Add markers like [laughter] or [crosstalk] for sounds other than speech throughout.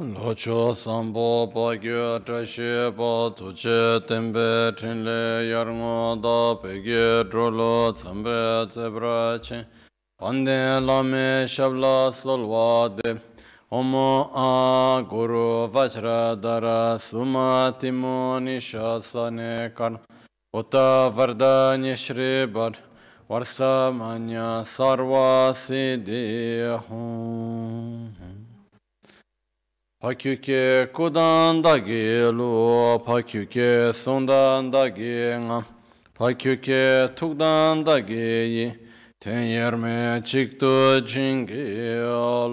Locho sambo pagyo tashi pa tuche tembe trinle yarngo da pegye drolo tsambe tsebra chen pande lame shabla solwa de omo a guru vajra dara suma timo nishasane karna uta varda nishri bar varsa manya sarva siddhi hum 파큐케 고단다게 로 파큐케 손단다게 나 파큐케 툭단다게 tenyerme chikto chingi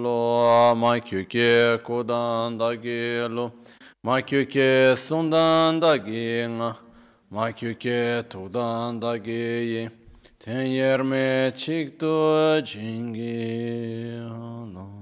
lo makyuke kodan dagi lo makyuke sundan dagi nga makyuke tudan dagi tenyerme chikto chingi lo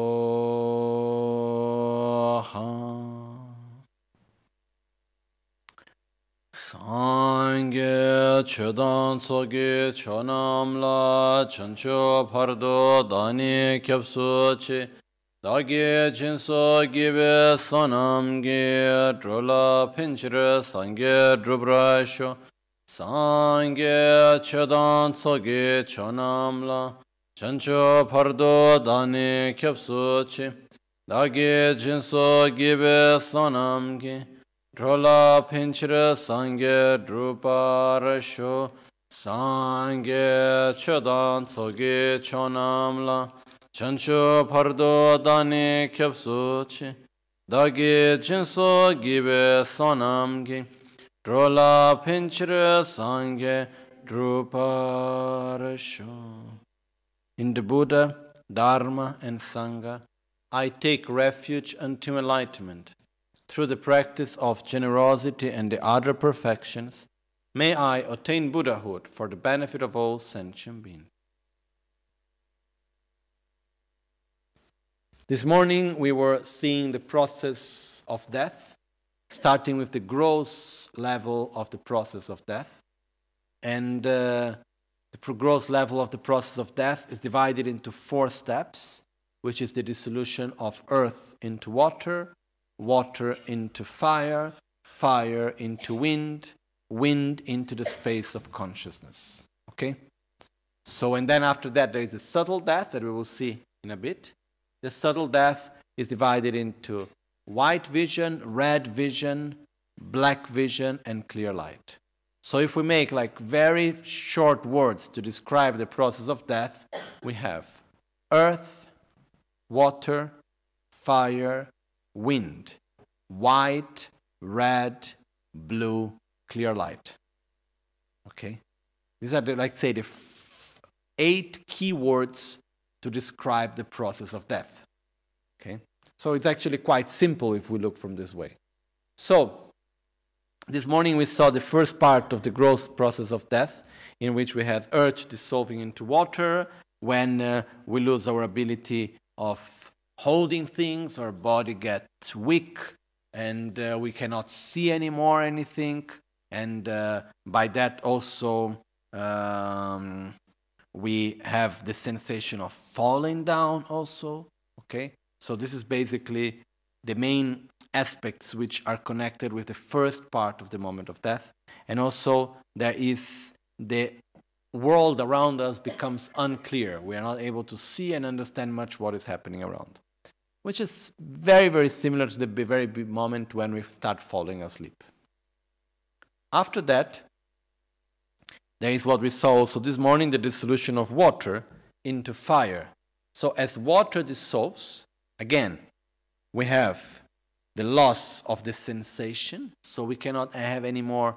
chödan tsogi chönamla chönchö pardo dani kyapsu chi dagi jinso gibe sanam gi drola pinchir sange drubra sho sange chödan tsogi chönamla chönchö pardo dani kyapsu chi dagi jinso gibe sanam gi Drola pinchira sangye drupa rasho sangye chodan tsogi chonamla chancho pardo dani kyapsu chi dagi jinso gibe sonamgi Drola pinchira sangye drupa rasho In the Buddha, Dharma and Sangha, I take refuge unto enlightenment. Through the practice of generosity and the other perfections, may I attain Buddhahood for the benefit of all sentient beings. This morning we were seeing the process of death, starting with the gross level of the process of death. And uh, the gross level of the process of death is divided into four steps, which is the dissolution of earth into water, water into fire, fire into wind, wind into the space of consciousness. Okay? So, and then after that, there is the subtle death that we will see in a bit. The subtle death is divided into white vision, red vision, black vision, and clear light. So, if we make like very short words to describe the process of death, we have earth, water, fire, wind, white, red, blue, clear light. Okay? These are, the, like, say, the eight keywords to describe the process of death. Okay? So it's actually quite simple if we look from this way. So, this morning we saw the first part of the gross process of death, in which we had earth dissolving into water when uh, we lose our ability of holding things, our body gets weak, and uh, we cannot see anymore anything, and uh, by that also um, we have the sensation of falling down also okay? So this is basically the main aspects which are connected with the first part of the moment of death. And also there is the world around us becomes unclear. We are not able to see and understand much what is happening around, which is very, very similar to the very moment when we start falling asleep. After that, there is what we saw also this morning the dissolution of water into fire. So, as water dissolves, again, we have the loss of the sensation, so we cannot have any more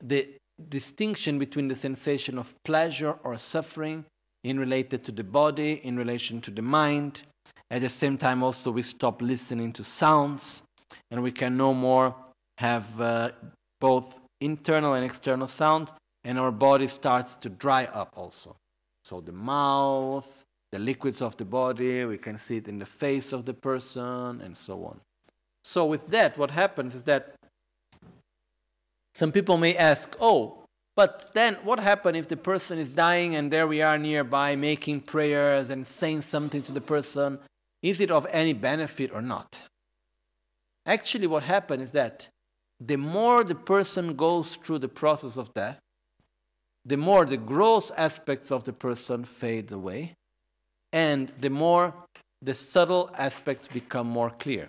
the distinction between the sensation of pleasure or suffering in related to the body, in relation to the mind. At the same time, also we stop listening to sounds, and we can no more have uh, both internal and external sound, and our body starts to dry up also. So the mouth, the liquids of the body, we can see it in the face of the person, and so on. So with that, what happens is that some people may ask, oh, but then what happens if the person is dying and there we are nearby making prayers and saying something to the person? Is it of any benefit or not? Actually, what happens is that the more the person goes through the process of death, the more the gross aspects of the person fade away, and the more the subtle aspects become more clear.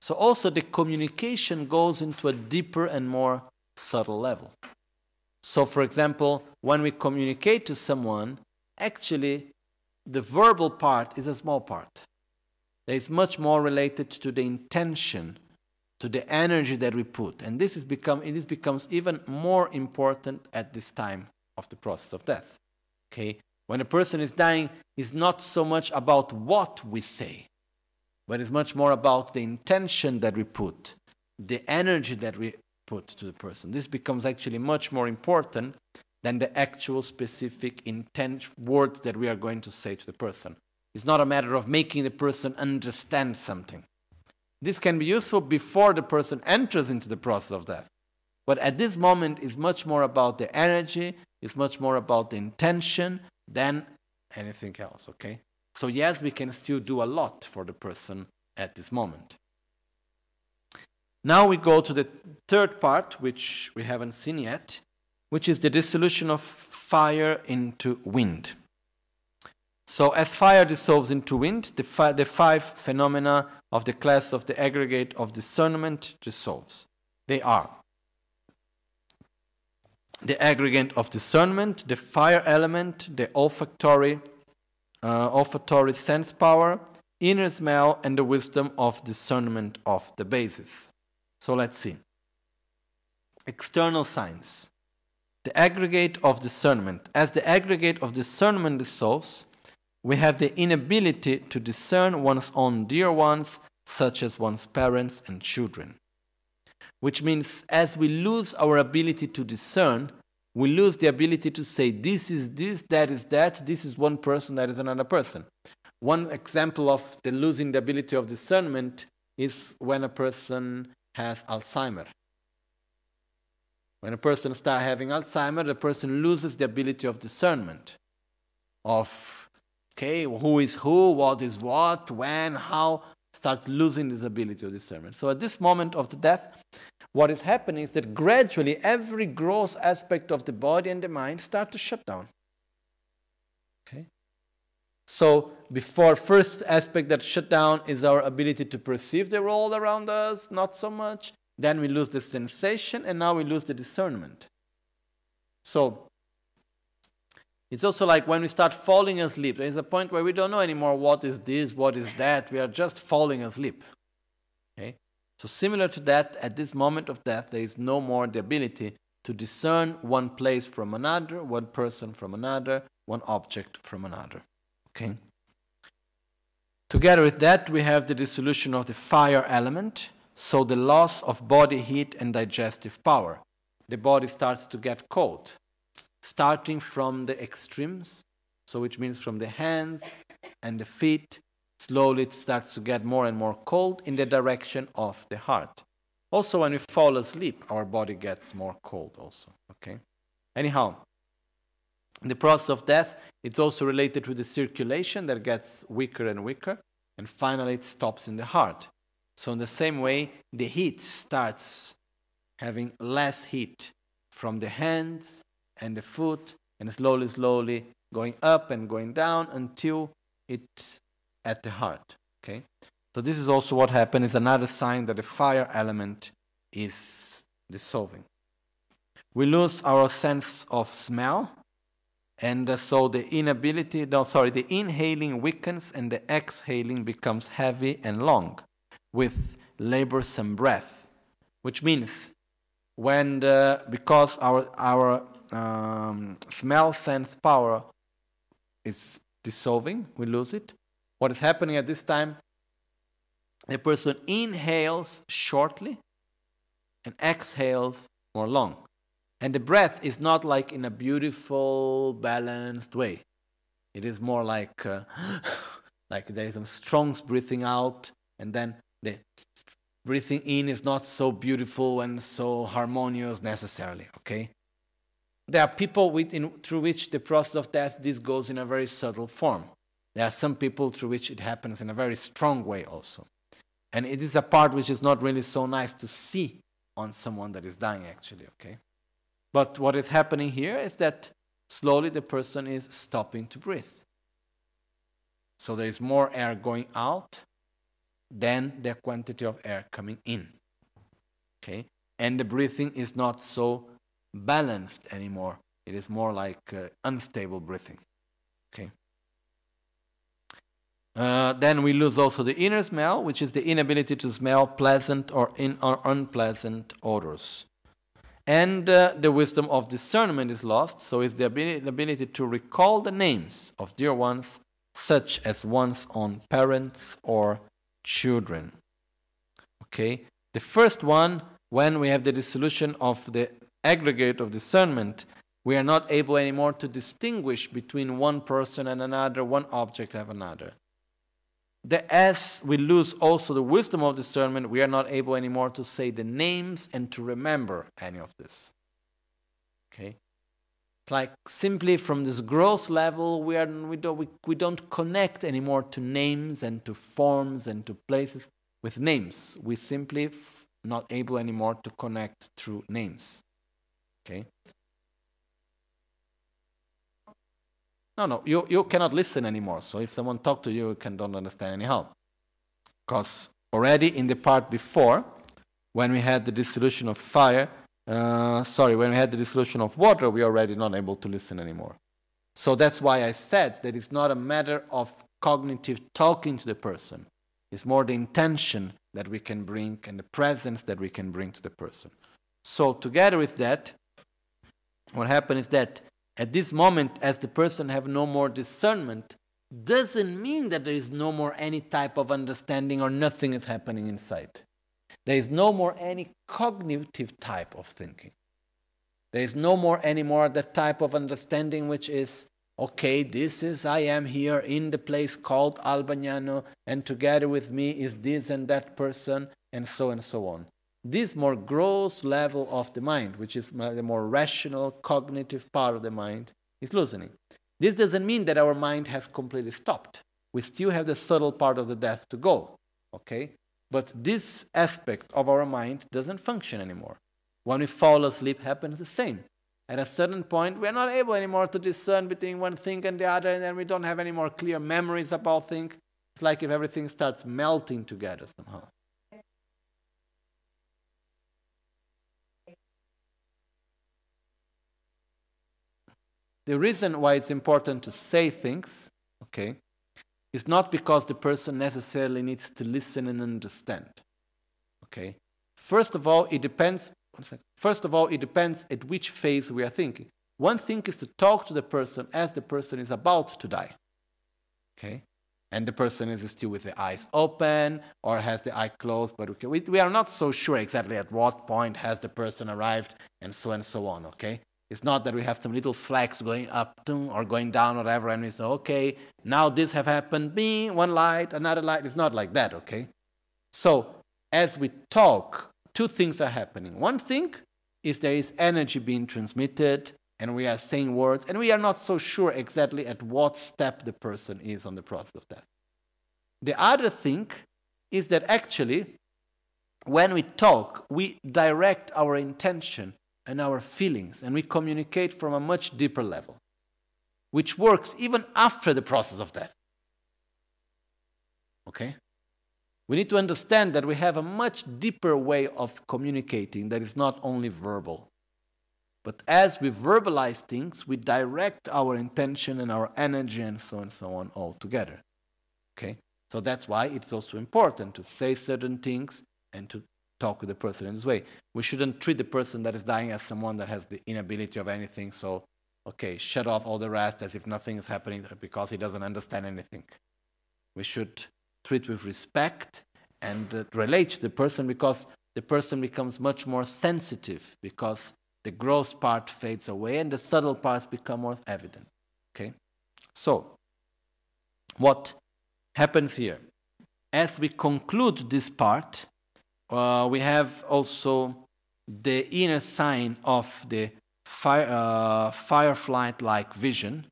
So also the communication goes into a deeper and more subtle level. So for example, when we communicate to someone, actually the verbal part is a small part. It is much more related to the intention, to the energy that we put. And this, is become, this becomes even more important at this time of the process of death. Okay? When a person is dying, it's not so much about what we say, but it's much more about the intention that we put, the energy that we put to the person. This becomes actually much more important than the actual specific intent words that we are going to say to the person. It's not a matter of making the person understand something. This can be useful before the person enters into the process of death. But at this moment, it's much more about the energy, it's much more about the intention than anything else, okay? So, yes, we can still do a lot for the person at this moment. Now we go to the third part, which we haven't seen yet, which is the dissolution of fire into wind. So, as fire dissolves into wind, the, fi- the five phenomena of the class of the aggregate of discernment dissolves. They are the aggregate of discernment, the fire element, the olfactory, uh, olfactory sense power, inner smell, and the wisdom of discernment of the basis. So let's see. External signs. The aggregate of discernment. As the aggregate of discernment dissolves, we have the inability to discern one's own dear ones, such as one's parents and children. Which means, as we lose our ability to discern, we lose the ability to say, this is this, that is that, this is one person, that is another person. One example of the losing the ability of discernment is when a person has Alzheimer. When a person starts having Alzheimer, the person loses the ability of discernment of, okay, who is who, what is what, when, how, starts losing this ability of discernment. So at this moment of the death, what is happening is that gradually every gross aspect of the body and the mind start to shut down. So before first aspect that shut down is our ability to perceive the world around us, not so much. Then we lose the sensation and now we lose the discernment. So it's also like when we start falling asleep, there is a point where we don't know anymore what is this, what is that. We are just falling asleep. Okay? So, similar to that, at this moment of death, there is no more the ability to discern one place from another, one person from another, one object from another. Okay? Together with that, we have the dissolution of the fire element, so the loss of body heat and digestive power. The body starts to get cold, starting from the extremes, so which means from the hands and the feet slowly it starts to get more and more cold in the direction of the heart. Also, when we fall asleep, our body gets more cold, also. Okay? Anyhow, in the process of death, it's also related with the circulation that gets weaker and weaker, and finally it stops in the heart. So, in the same way, the heat starts having less heat from the hands and the foot, and slowly, slowly going up and going down until it's at the heart. Okay? So this is also what happened. Is another sign that the fire element is dissolving. We lose our sense of smell, and uh, so the inability, no, sorry, the inhaling weakens and the exhaling becomes heavy and long, with laborsome breath, which means when the, because our our um, smell sense power is dissolving, we lose it. What is happening at this time? The person inhales shortly and exhales more long. And the breath is not like in a beautiful, balanced way. It is more like uh, [gasps] like there is some strong breathing out, and then the breathing in is not so beautiful and so harmonious necessarily. Okay, there are people within, through which the process of death this goes in a very subtle form. There are some people through which it happens in a very strong way also, and it is a part which is not really so nice to see on someone that is dying actually. Okay. But what is happening here is that slowly the person is stopping to breathe. So there is more air going out than the quantity of air coming in. Okay? And the breathing is not so balanced anymore. It is more like uh, unstable breathing. Okay? Uh, then we lose also the inner smell, which is the inability to smell pleasant or, in, or unpleasant odors and uh, the wisdom of discernment is lost, so is the ability to recall the names of dear ones, such as one's own parents or children. Okay, the first one, when we have the dissolution of the aggregate of discernment, we are not able anymore to distinguish between one person and another, one object and another the, as we lose also the wisdom of discernment, we are not able anymore to say the names and to remember any of this. Okay? Like simply from this gross level, we, are, we, don't, we, we don't connect anymore to names and to forms and to places with names. We simply not able anymore to connect through names. Okay? No, no, you, you cannot listen anymore. So if someone talk to you, you can don't understand anyhow. Because already in the part before, when we had the dissolution of fire, uh, sorry, when we had the dissolution of water, we already not able to listen anymore. So that's why I said that it's not a matter of cognitive talking to the person. It's more the intention that we can bring and the presence that we can bring to the person. So together with that, what happened is that at this moment, as the person have no more discernment, doesn't mean that there is no more any type of understanding or nothing is happening inside. There is no more any cognitive type of thinking. There is no more anymore that type of understanding which is okay, this is I am here in the place called Albagnano, and together with me is this and that person, and so and so on this more gross level of the mind, which is the more rational, cognitive part of the mind, is loosening. This doesn't mean that our mind has completely stopped. We still have the subtle part of the death to go, okay? But this aspect of our mind doesn't function anymore. When we fall asleep, happens the same. At a certain point, we are not able anymore to discern between one thing and the other, and then we don't have any more clear memories about things. It's like if everything starts melting together somehow. The reason why it's important to say things, okay, is not because the person necessarily needs to listen and understand. Okay? First of all, it depends First of all, it depends at which phase we are thinking. One thing is to talk to the person as the person is about to die. Okay? And the person is still with the eyes open or has the eye closed, but okay, we, we are not so sure exactly at what point has the person arrived and so and so on, okay? It's not that we have some little flags going up or going down or whatever, and we say, okay, now this have happened, me, one light, another light. It's not like that, okay? So as we talk, two things are happening. One thing is there is energy being transmitted, and we are saying words, and we are not so sure exactly at what step the person is on the process of death. The other thing is that actually, when we talk, we direct our intention and our feelings, and we communicate from a much deeper level, which works even after the process of death. Okay? We need to understand that we have a much deeper way of communicating that is not only verbal. But as we verbalize things, we direct our intention and our energy and so on and so on all together. Okay? So that's why it's also important to say certain things and to talk with the person in this way. We shouldn't treat the person that is dying as someone that has the inability of anything, so okay, shut off all the rest as if nothing is happening because he doesn't understand anything. We should treat with respect and uh, relate to the person because the person becomes much more sensitive because the gross part fades away and the subtle parts become more evident. Okay? So, what happens here? As we conclude this part, uh, we have also the inner sign of the fire, uh, firefly-like vision,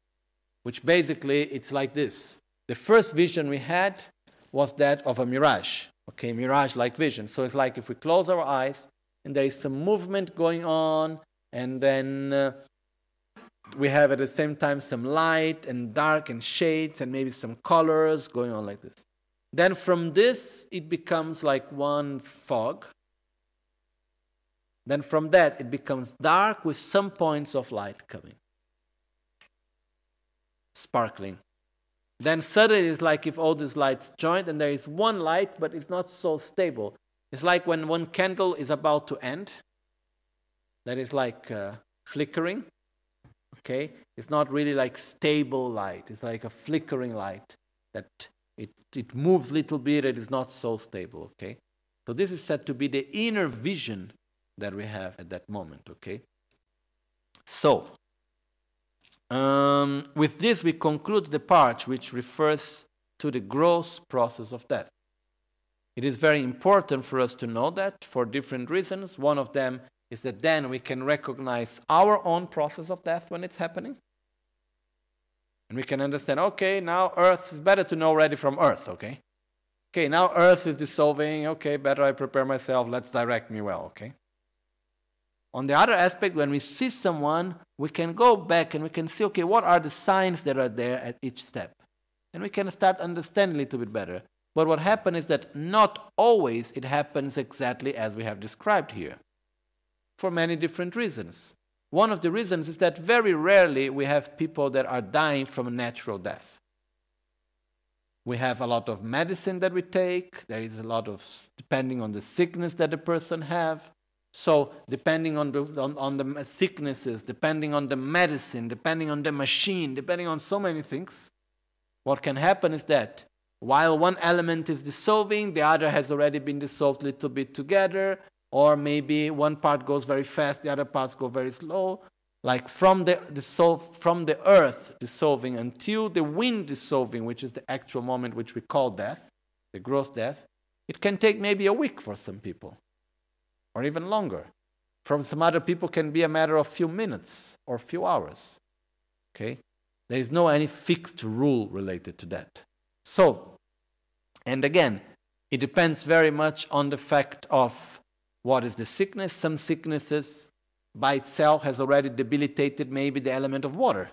which basically it's like this. The first vision we had was that of a mirage, okay, mirage-like vision. So it's like if we close our eyes and there is some movement going on, and then uh, we have at the same time some light and dark and shades and maybe some colors going on like this. Then from this, it becomes like one fog. Then from that, it becomes dark with some points of light coming, sparkling. Then suddenly it's like if all these lights joined and there is one light, but it's not so stable. It's like when one candle is about to end, that is like uh, flickering. Okay? It's not really like stable light, it's like a flickering light that it, it moves a little bit, it is not so stable. Okay? So this is said to be the inner vision that we have at that moment. Okay? So, um, with this, we conclude the part which refers to the gross process of death. It is very important for us to know that for different reasons. One of them is that then we can recognize our own process of death when it's happening. And we can understand, okay, now Earth is better to know already from Earth, okay? Okay, now Earth is dissolving, okay, better I prepare myself, let's direct me well, okay? On the other aspect, when we see someone, we can go back and we can see, okay, what are the signs that are there at each step? And we can start understanding a little bit better. But what happens is that not always it happens exactly as we have described here, for many different reasons. One of the reasons is that very rarely we have people that are dying from natural death. We have a lot of medicine that we take, there is a lot of, depending on the sickness that the person have, so depending on the, on, on the sicknesses, depending on the medicine, depending on the machine, depending on so many things, what can happen is that while one element is dissolving, the other has already been dissolved a little bit together, or maybe one part goes very fast, the other parts go very slow. Like from the, dissolve, from the earth dissolving until the wind dissolving, which is the actual moment which we call death, the gross death, it can take maybe a week for some people or even longer. From some other people can be a matter of few minutes or few hours. Okay? There is no any fixed rule related to that. So, and again, it depends very much on the fact of what is the sickness. Some sicknesses by itself has already debilitated maybe the element of water.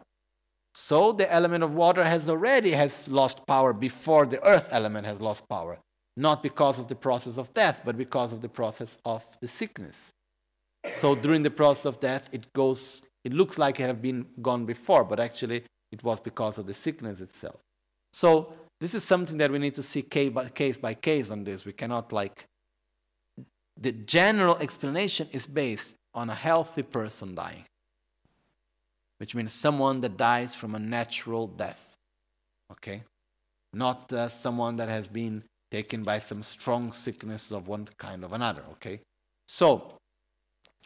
So the element of water has already has lost power before the earth element has lost power not because of the process of death, but because of the process of the sickness. So during the process of death, it goes, it looks like it had been gone before, but actually it was because of the sickness itself. So this is something that we need to see case by case, by case on this. We cannot like, the general explanation is based on a healthy person dying, which means someone that dies from a natural death, okay? Not uh, someone that has been taken by some strong sickness of one kind or another, okay? So,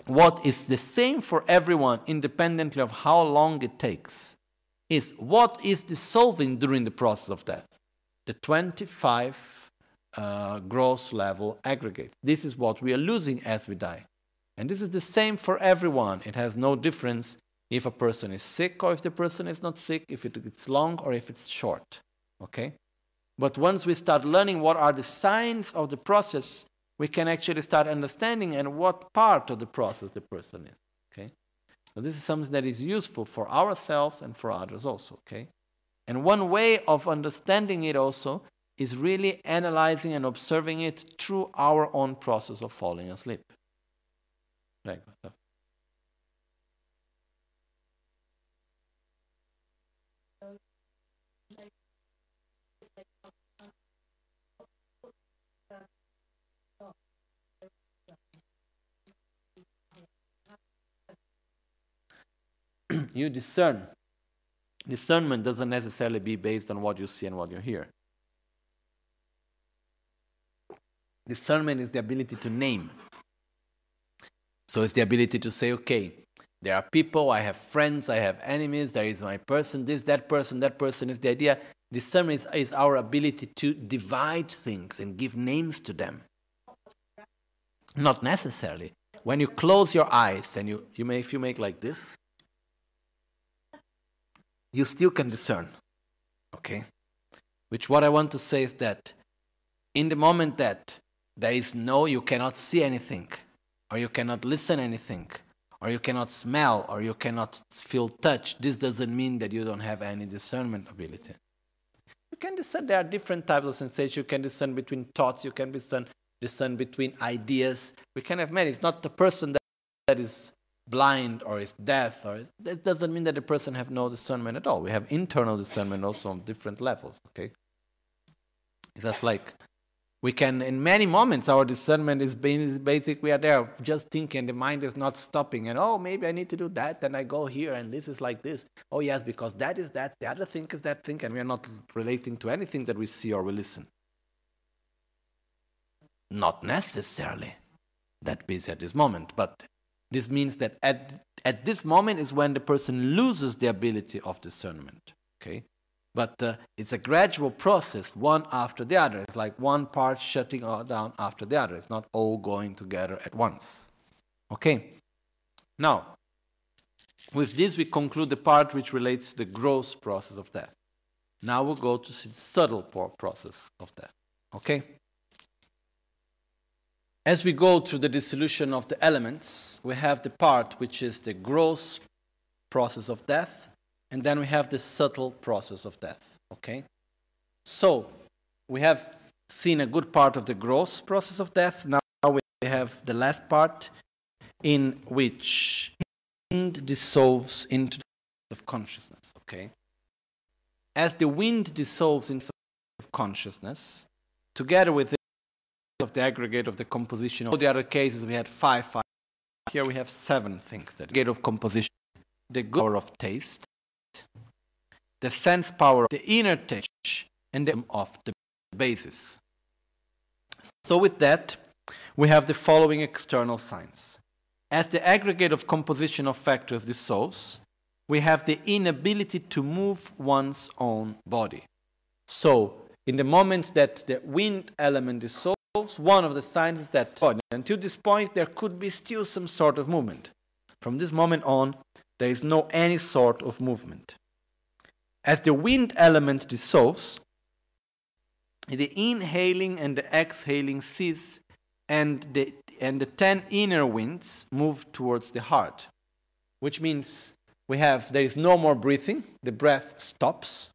what is the same for everyone, independently of how long it takes, is what is dissolving during the process of death? The 25 uh, gross level aggregate. This is what we are losing as we die. And this is the same for everyone. It has no difference if a person is sick or if the person is not sick, if it's long or if it's short. Okay? But once we start learning what are the signs of the process, we can actually start understanding and what part of the process the person is. So this is something that is useful for ourselves and for others also, okay? And one way of understanding it also is really analyzing and observing it through our own process of falling asleep. Right. [clears throat] you discern. Discernment doesn't necessarily be based on what you see and what you hear. Discernment is the ability to name. So it's the ability to say, okay, there are people, I have friends, I have enemies, there is my person, this, that person, that person is the idea. Discernment is, is our ability to divide things and give names to them. Not necessarily. When you close your eyes and you, you may, if you make like this, you still can discern. Okay? Which what I want to say is that in the moment that there is no, you cannot see anything, or you cannot listen anything, or you cannot smell, or you cannot feel touch. This doesn't mean that you don't have any discernment ability. You can discern, there are different types of sensations. You can discern between thoughts, you can discern, discern between ideas. We can have many. It's not the person that, that is blind or is deaf or that doesn't mean that the person have no discernment at all we have internal discernment also on different levels okay it's like we can in many moments our discernment is basic we are there just thinking the mind is not stopping and oh maybe i need to do that and i go here and this is like this. Oh yes because that is that the other thing is that thing and we are not relating to anything that we see or we listen. Not necessarily that busy at this moment but this means that at, at this moment is when the person loses the ability of discernment okay but uh, it's a gradual process, one after the other. It's like one part shutting down after the other. It's not all going together at once. Okay? Now, with this, we conclude the part which relates to the gross process of death. Now we'll go to the subtle process of death. Okay? As we go through the dissolution of the elements, we have the part which is the gross process of death, and then we have the subtle process of death. Okay? So, we have seen a good part of the gross process of death. Now we have the last part in which wind dissolves into the of consciousness. Okay? As the wind dissolves into of consciousness, together with the of the aggregate of the composition. All the other cases we had five, five. Here we have seven things that gate of composition, the power of taste, the sense power, the inner touch, and the of the basis. So with that, we have the following external signs. As the aggregate of composition of factors dissolves, we have the inability to move one's own body. So, in the moment that the wind element dissolves, one of the signs is that oh, until this point there could be still some sort of movement. From this moment on, there is no any sort of movement. As the wind element dissolves, the inhaling and the exhaling cease, and the, and the ten inner winds move towards the heart, which means we have there is no more breathing, the breath stops.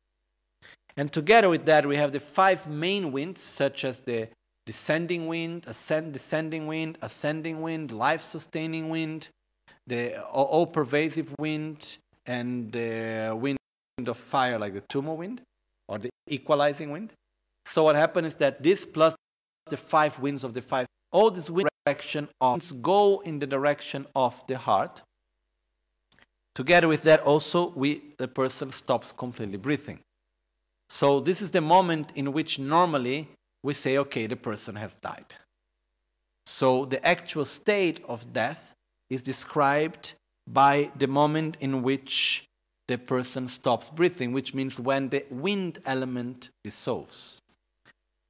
And together with that, we have the five main winds, such as the descending wind, ascend, descending wind, ascending wind, life sustaining wind, the all pervasive wind, and the wind of fire like the tumor wind or the equalizing wind. So what happens is that this plus the five winds of the five, all this wind direction of go in the direction of the heart. Together with that also we the person stops completely breathing. So this is the moment in which normally we say okay the person has died. So the actual state of death is described by the moment in which the person stops breathing, which means when the wind element dissolves.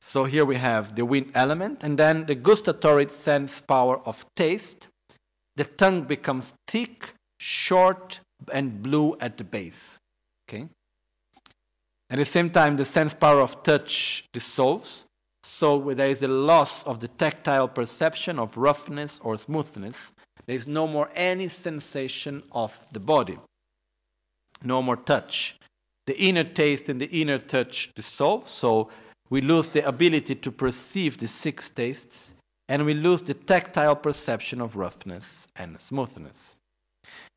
So here we have the wind element, and then the gustatory sense power of taste. The tongue becomes thick, short, and blue at the base. Okay? At the same time, the sense power of touch dissolves, so there is a loss of the tactile perception of roughness or smoothness, There is no more any sensation of the body, no more touch. The inner taste and the inner touch dissolve, so we lose the ability to perceive the six tastes, and we lose the tactile perception of roughness and smoothness.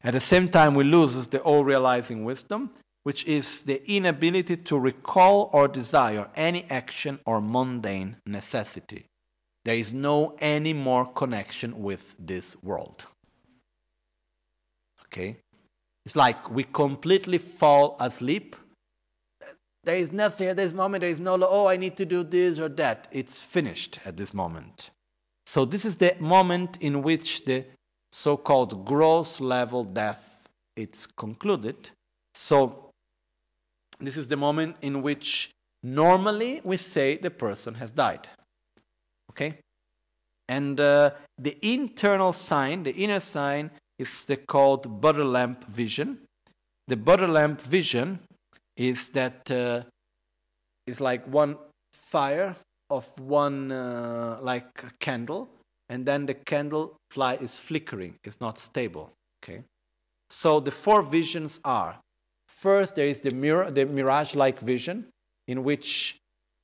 At the same time, we lose the all realizing wisdom, which is the inability to recall or desire any action or mundane necessity. There is no any more connection with this world. Okay? It's like we completely fall asleep. There is nothing at this moment, there is no, oh, I need to do this or that. It's finished at this moment. So, this is the moment in which the so called gross level death it's concluded. So, this is the moment in which normally we say the person has died. Okay? And uh, the internal sign, the inner sign, is the called butter lamp vision. The butter lamp vision is that uh, is like one fire of one uh, like a candle, and then the candle fly is flickering. It's not stable. Okay. So the four visions are: first, there is the mirror, the mirage-like vision, in which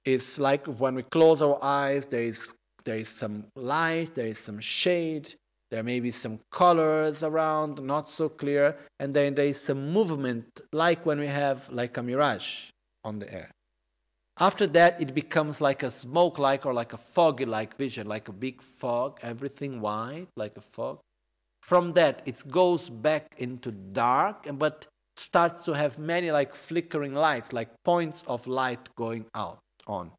it's like when we close our eyes, there is there is some light, there is some shade, there may be some colors around, not so clear, and then there is some movement, like when we have like a mirage on the air. After that, it becomes like a smoke like or like a foggy like vision, like a big fog, everything white, like a fog. From that, it goes back into dark, but starts to have many like flickering lights, like points of light going out on.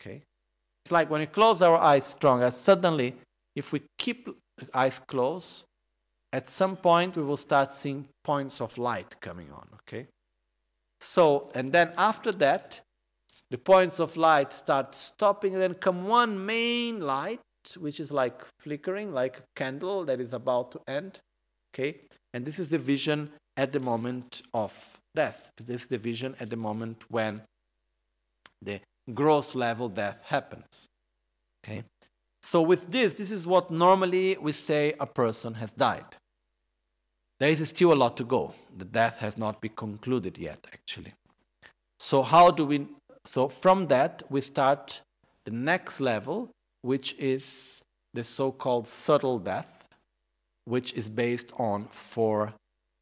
Okay? It's like when we close our eyes stronger, suddenly, if we keep eyes closed, at some point we will start seeing points of light coming on, okay? So, and then after that, the points of light start stopping, and then come one main light, which is like flickering, like a candle that is about to end, okay? And this is the vision at the moment of death. This is the vision at the moment when the gross level death happens. Okay? So with this, this is what normally we say a person has died. There is still a lot to go. The death has not been concluded yet, actually. So how do we so from that we start the next level, which is the so-called subtle death, which is based on four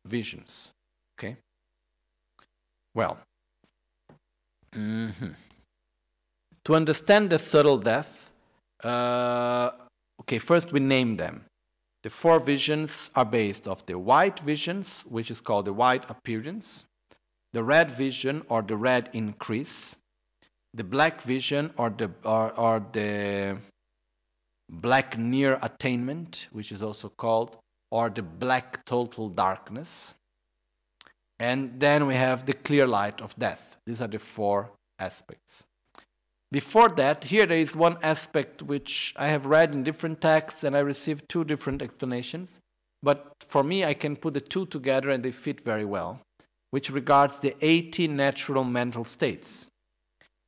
visions. Okay? Well, [clears throat] mm-hmm. To understand the subtle death, uh, okay, first we name them. The four visions are based of the white visions, which is called the white appearance, the red vision or the red increase, the black vision or the or, or the black near attainment, which is also called, or the black total darkness. And then we have the clear light of death. These are the four aspects. Before that, here there is one aspect which I have read in different texts and I received two different explanations. But for me, I can put the two together and they fit very well, which regards the 80 natural mental states.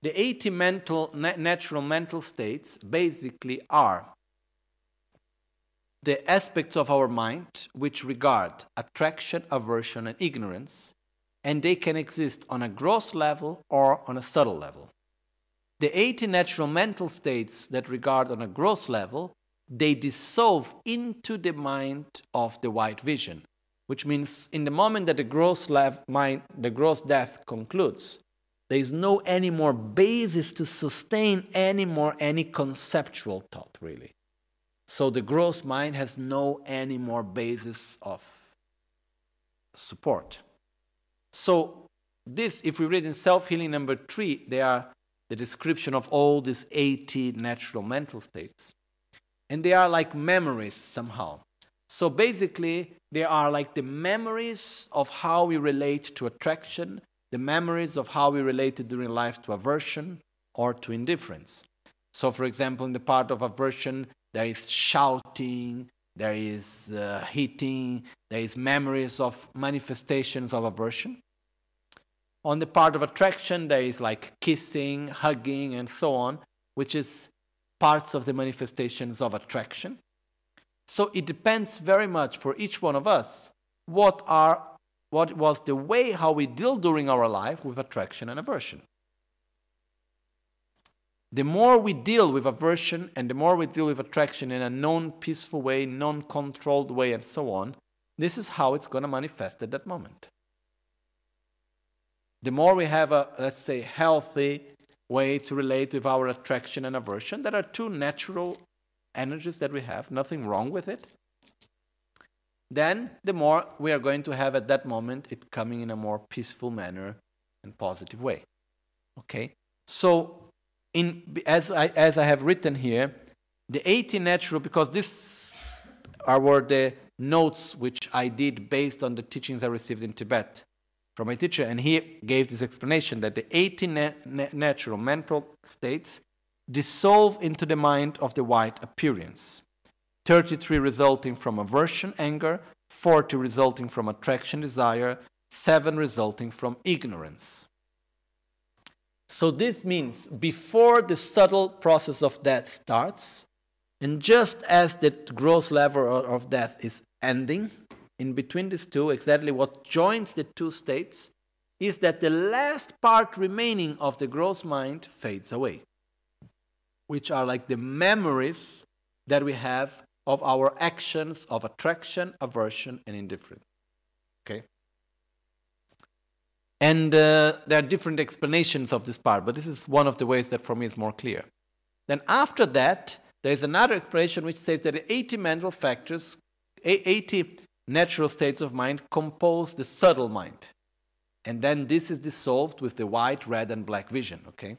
The 80 mental, natural mental states basically are the aspects of our mind which regard attraction, aversion, and ignorance, and they can exist on a gross level or on a subtle level. The 80 natural mental states that regard on a gross level, they dissolve into the mind of the white vision, which means in the moment that the gross, mind, the gross death concludes, there is no any more basis to sustain any more any conceptual thought, really. So the gross mind has no any more basis of support. So this, if we read in self-healing number three, they are the description of all these 80 natural mental states. And they are like memories somehow. So basically, they are like the memories of how we relate to attraction, the memories of how we related during life to aversion or to indifference. So, for example, in the part of aversion, there is shouting, there is uh, hitting, there is memories of manifestations of aversion. On the part of attraction, there is like kissing, hugging, and so on, which is parts of the manifestations of attraction. So it depends very much for each one of us what are what was the way how we deal during our life with attraction and aversion. The more we deal with aversion and the more we deal with attraction in a non peaceful way, non controlled way, and so on, this is how it's going to manifest at that moment. The more we have a, let's say, healthy way to relate with our attraction and aversion, there are two natural energies that we have, nothing wrong with it then the more we are going to have at that moment it coming in a more peaceful manner and positive way. Okay? So, in, as, I, as I have written here, the 80 natural, because these are were the notes which I did based on the teachings I received in Tibet from my teacher, and he gave this explanation that the 80 na na natural mental states dissolve into the mind of the white appearance. 33 resulting from aversion, anger, 40 resulting from attraction, desire, 7 resulting from ignorance. So this means before the subtle process of death starts, and just as the gross level of death is ending, in between these two, exactly what joins the two states is that the last part remaining of the gross mind fades away, which are like the memories that we have of our actions of attraction, aversion, and indifference. Okay? And uh, there are different explanations of this part, but this is one of the ways that for me is more clear. Then after that, there is another explanation which says that 80 mental factors, 80 natural states of mind compose the subtle mind. And then this is dissolved with the white, red, and black vision, okay?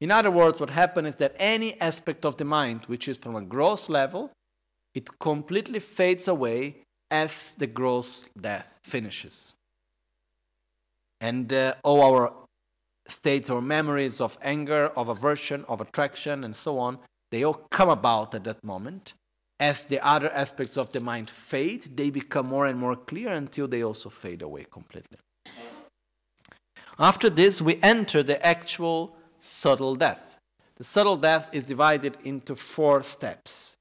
In other words, what happens is that any aspect of the mind which is from a gross level it completely fades away as the gross death finishes. And uh, all our states or memories of anger, of aversion, of attraction, and so on, they all come about at that moment. As the other aspects of the mind fade, they become more and more clear until they also fade away completely. After this, we enter the actual subtle death. The subtle death is divided into four steps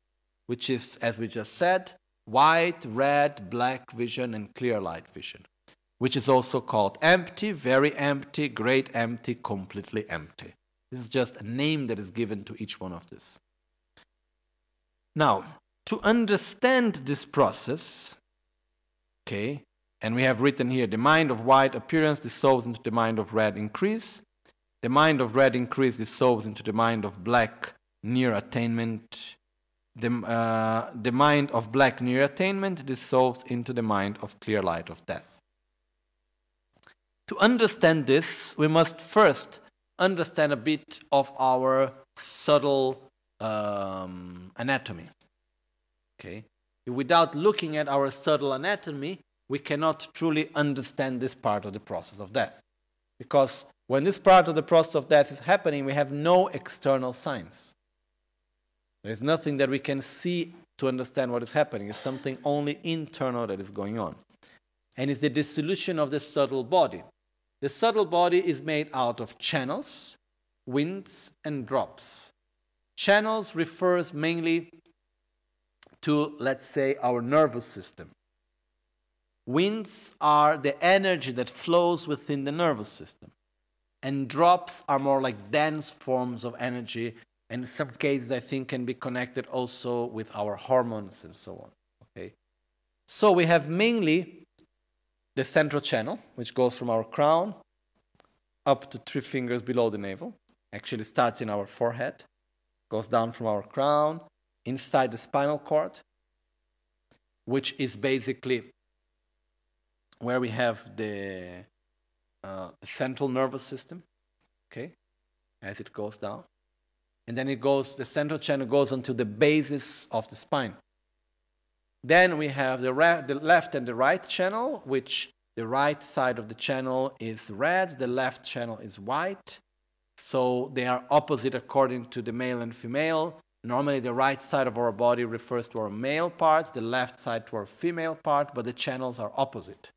which is, as we just said, white, red, black vision, and clear light vision, which is also called empty, very empty, great empty, completely empty. This is just a name that is given to each one of these. Now, to understand this process, okay, and we have written here the mind of white appearance dissolves into the mind of red increase. The mind of red increase dissolves into the mind of black near attainment the, uh, the mind of black near attainment dissolves into the mind of clear light of death. To understand this, we must first understand a bit of our subtle um, anatomy. Okay? Without looking at our subtle anatomy, we cannot truly understand this part of the process of death. Because when this part of the process of death is happening, we have no external signs. There's nothing that we can see to understand what is happening. It's something only internal that is going on. And it's the dissolution of the subtle body. The subtle body is made out of channels, winds, and drops. Channels refers mainly to, let's say, our nervous system. Winds are the energy that flows within the nervous system. And drops are more like dense forms of energy and in some cases I think can be connected also with our hormones and so on. Okay, so we have mainly the central channel, which goes from our crown up to three fingers below the navel. Actually starts in our forehead, goes down from our crown inside the spinal cord, which is basically where we have the, uh, the central nervous system. Okay, as it goes down and then it goes, the central channel goes onto the basis of the spine. Then we have the, the left and the right channel, which the right side of the channel is red, the left channel is white. So they are opposite according to the male and female. Normally, the right side of our body refers to our male part, the left side to our female part, but the channels are opposite.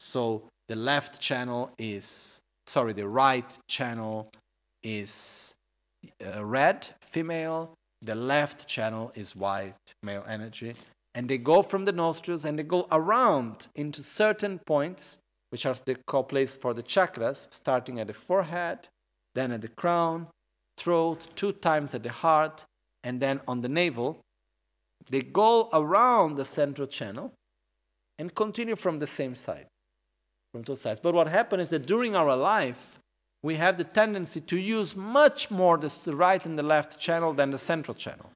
So the left channel is, sorry, the right channel is uh, red, female, The left channel is white male energy. And they go from the nostrils and they go around into certain points, which are the co-place for the chakras, starting at the forehead, then at the crown, throat, two times at the heart, and then on the navel. They go around the central channel and continue from the same side, from two sides. But what happens is that during our life, we have the tendency to use much more the right and the left channel than the central channel.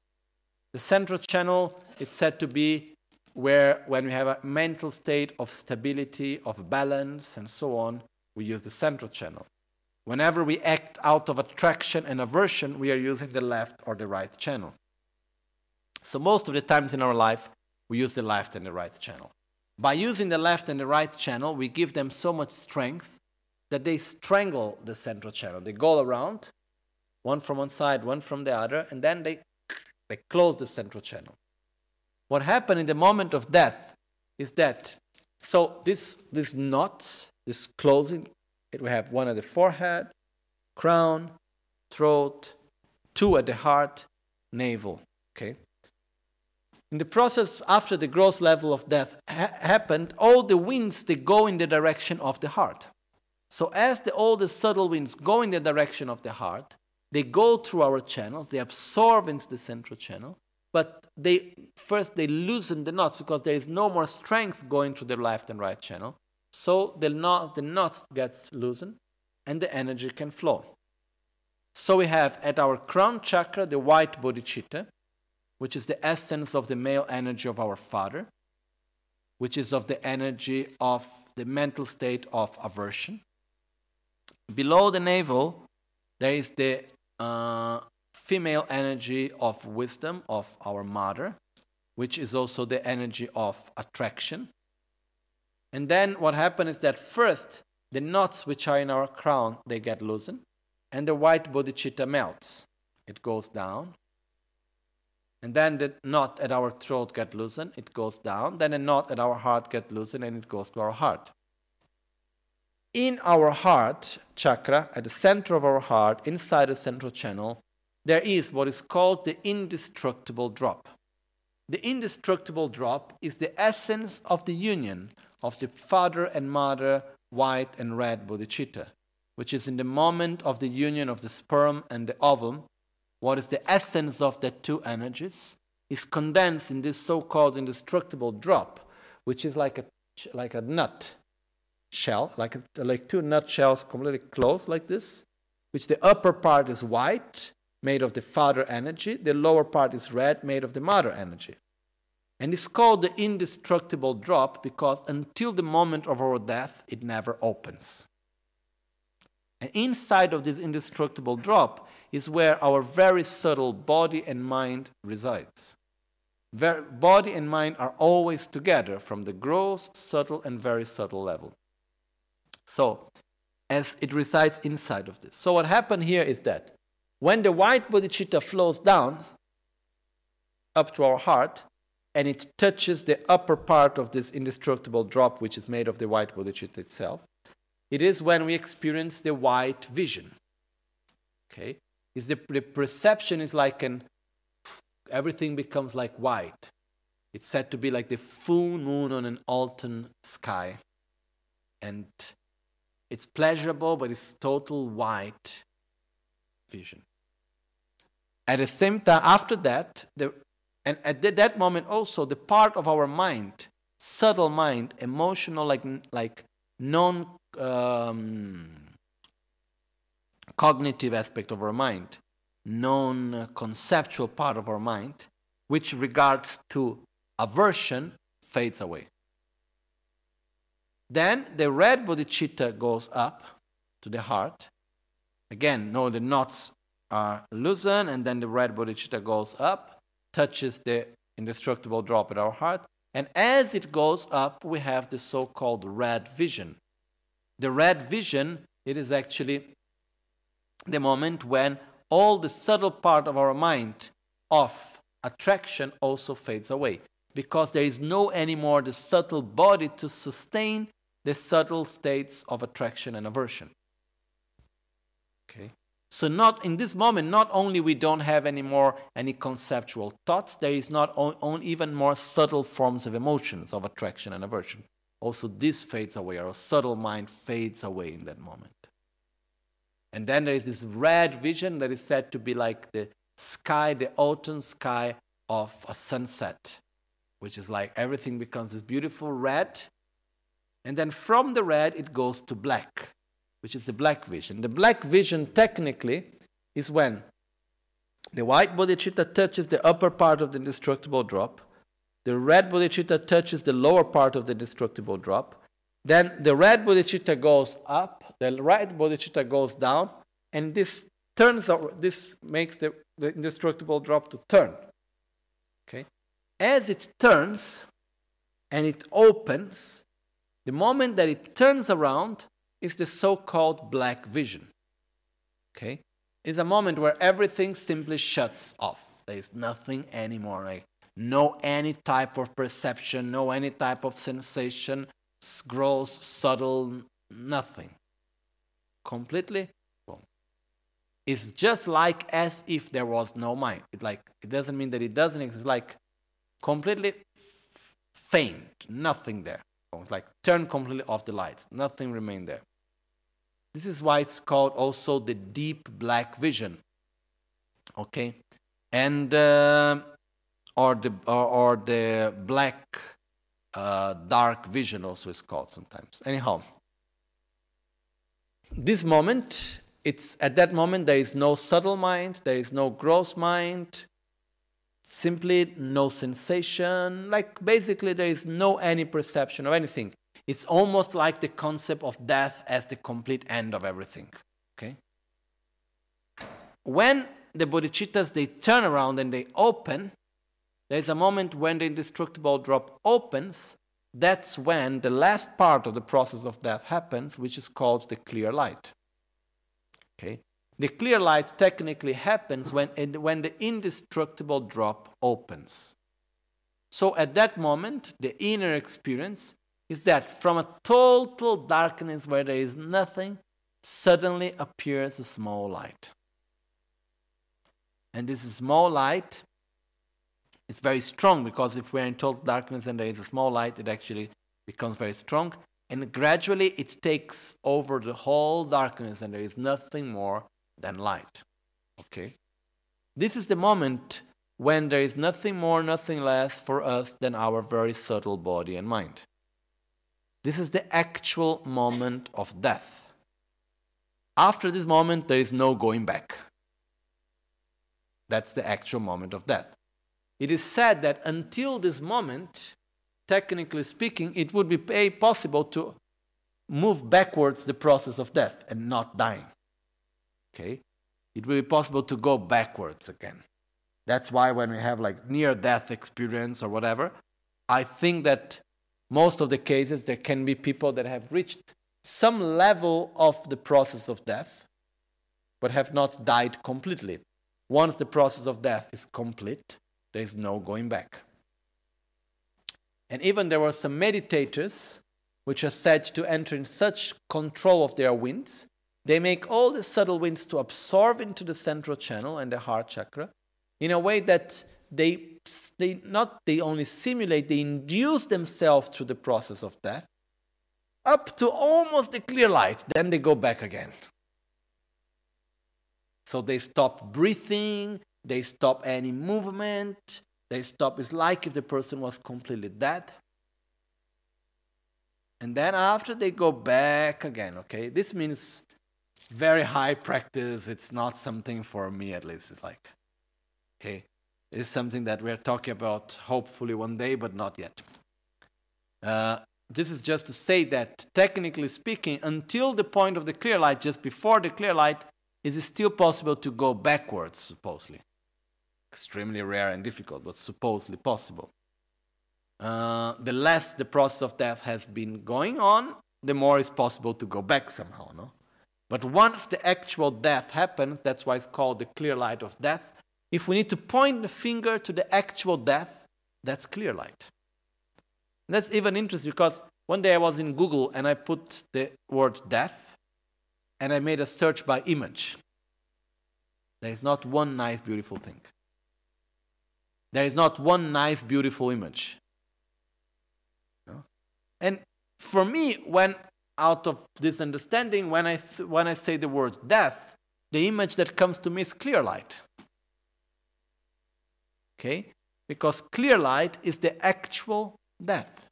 The central channel is said to be where, when we have a mental state of stability, of balance, and so on, we use the central channel. Whenever we act out of attraction and aversion, we are using the left or the right channel. So, most of the times in our life, we use the left and the right channel. By using the left and the right channel, we give them so much strength that they strangle the central channel. They go around, one from one side, one from the other, and then they, they close the central channel. What happened in the moment of death is that, so this, this knots, this closing, we have one at the forehead, crown, throat, two at the heart, navel. Okay. In the process after the gross level of death ha- happened, all the winds they go in the direction of the heart. So as the, all the subtle winds go in the direction of the heart, they go through our channels, they absorb into the central channel, but they first they loosen the knots because there is no more strength going through the left and right channel. So the knot the knots gets loosened and the energy can flow. So we have at our crown chakra the white bodhicitta, which is the essence of the male energy of our father, which is of the energy of the mental state of aversion. Below the navel, there is the uh, female energy of wisdom of our mother, which is also the energy of attraction. And then what happens is that first, the knots which are in our crown, they get loosened, and the white bodhicitta melts. It goes down. And then the knot at our throat get loosened, it goes down. Then the knot at our heart get loosened, and it goes to our heart in our heart chakra, at the center of our heart, inside the central channel, there is what is called the indestructible drop. The indestructible drop is the essence of the union of the father and mother, white and red bodhicitta, which is in the moment of the union of the sperm and the ovum. What is the essence of the two energies is condensed in this so called indestructible drop, which is like a, like a nut shell, like, a, like two nut shells completely closed like this, which the upper part is white, made of the father energy, the lower part is red, made of the mother energy. And it's called the indestructible drop because until the moment of our death, it never opens. And inside of this indestructible drop is where our very subtle body and mind resides. Ver- body and mind are always together from the gross, subtle, and very subtle level. So, as it resides inside of this. So, what happened here is that when the white bodhicitta flows down up to our heart and it touches the upper part of this indestructible drop, which is made of the white bodhicitta itself, it is when we experience the white vision. Okay? Is the, the perception is like an everything becomes like white. It's said to be like the full moon on an autumn sky. And it's pleasurable, but it's total white vision. At the same time, after that, the, and at that moment also, the part of our mind, subtle mind, emotional, like, like non um, cognitive aspect of our mind, non conceptual part of our mind, which regards to aversion, fades away. Then the red bodhicitta goes up to the heart. Again, no, the knots are loosened, and then the red bodhicitta goes up, touches the indestructible drop at our heart. And as it goes up, we have the so called red vision. The red vision, it is actually the moment when all the subtle part of our mind of attraction also fades away because there is no anymore the subtle body to sustain the subtle states of attraction and aversion. Okay? So not in this moment, not only we don't have any more any conceptual thoughts, there is not on, on even more subtle forms of emotions of attraction and aversion. Also, this fades away. Our subtle mind fades away in that moment. And then there is this red vision that is said to be like the sky, the autumn sky of a sunset, which is like everything becomes this beautiful red. And then from the red, it goes to black which is the black vision. The black vision, technically, is when the white bodhicitta touches the upper part of the indestructible drop, the red bodhicitta touches the lower part of the indestructible drop, then the red bodhicitta goes up, the red bodhicitta goes down, and this turns this makes the, the indestructible drop to turn. Okay? As it turns and it opens, the moment that it turns around, is the so-called black vision. Okay? It's a moment where everything simply shuts off. There is nothing anymore. No any type of perception, no any type of sensation, gross, subtle, nothing. Completely boom. It's just like as if there was no mind. It like it doesn't mean that it doesn't exist. It's like completely faint, nothing there. It's like turn completely off the lights, nothing remained there. This is why it's called also the deep black vision. Okay, and uh, or the or, or the black uh, dark vision also is called sometimes. Anyhow, this moment, it's at that moment there is no subtle mind, there is no gross mind, simply no sensation. Like basically there is no any perception of anything. It's almost like the concept of death as the complete end of everything. Okay? When the bodhicittas they turn around and they open, there's a moment when the indestructible drop opens. That's when the last part of the process of death happens, which is called the clear light. Okay? The clear light technically happens when, when the indestructible drop opens. So at that moment, the inner experience is that from a total darkness where there is nothing, suddenly appears a small light. And this small light is very strong because if we're in total darkness and there is a small light, it actually becomes very strong. And gradually it takes over the whole darkness and there is nothing more than light. Okay? This is the moment when there is nothing more, nothing less for us than our very subtle body and mind. This is the actual moment of death. After this moment, there is no going back. That's the actual moment of death. It is said that until this moment, technically speaking, it would be possible to move backwards the process of death and not dying. Okay? It will be possible to go backwards again. That's why when we have like near death experience or whatever, I think that most of the cases, there can be people that have reached some level of the process of death, but have not died completely. Once the process of death is complete, there is no going back. And even there were some meditators which are said to enter in such control of their winds, they make all the subtle winds to absorb into the central channel and the heart chakra in a way that they, they not they only simulate, they induce themselves through the process of death up to almost the clear light, then they go back again. So they stop breathing, they stop any movement, they stop. It's like if the person was completely dead. And then after they go back again, okay? This means very high practice. It's not something for me at least. It's like, okay, is something that we're talking about hopefully one day, but not yet. Uh, this is just to say that technically speaking, until the point of the clear light, just before the clear light, it is still possible to go backwards, supposedly. Extremely rare and difficult, but supposedly possible. Uh, the less the process of death has been going on, the more it's possible to go back somehow, no? But once the actual death happens, that's why it's called the clear light of death, if we need to point the finger to the actual death, that's clear light. And that's even interesting because one day I was in Google and I put the word death and I made a search by image. There is not one nice, beautiful thing. There is not one nice, beautiful image. No? And for me, when out of this understanding, when I, when I say the word death, the image that comes to me is clear light. Okay? Because clear light is the actual death.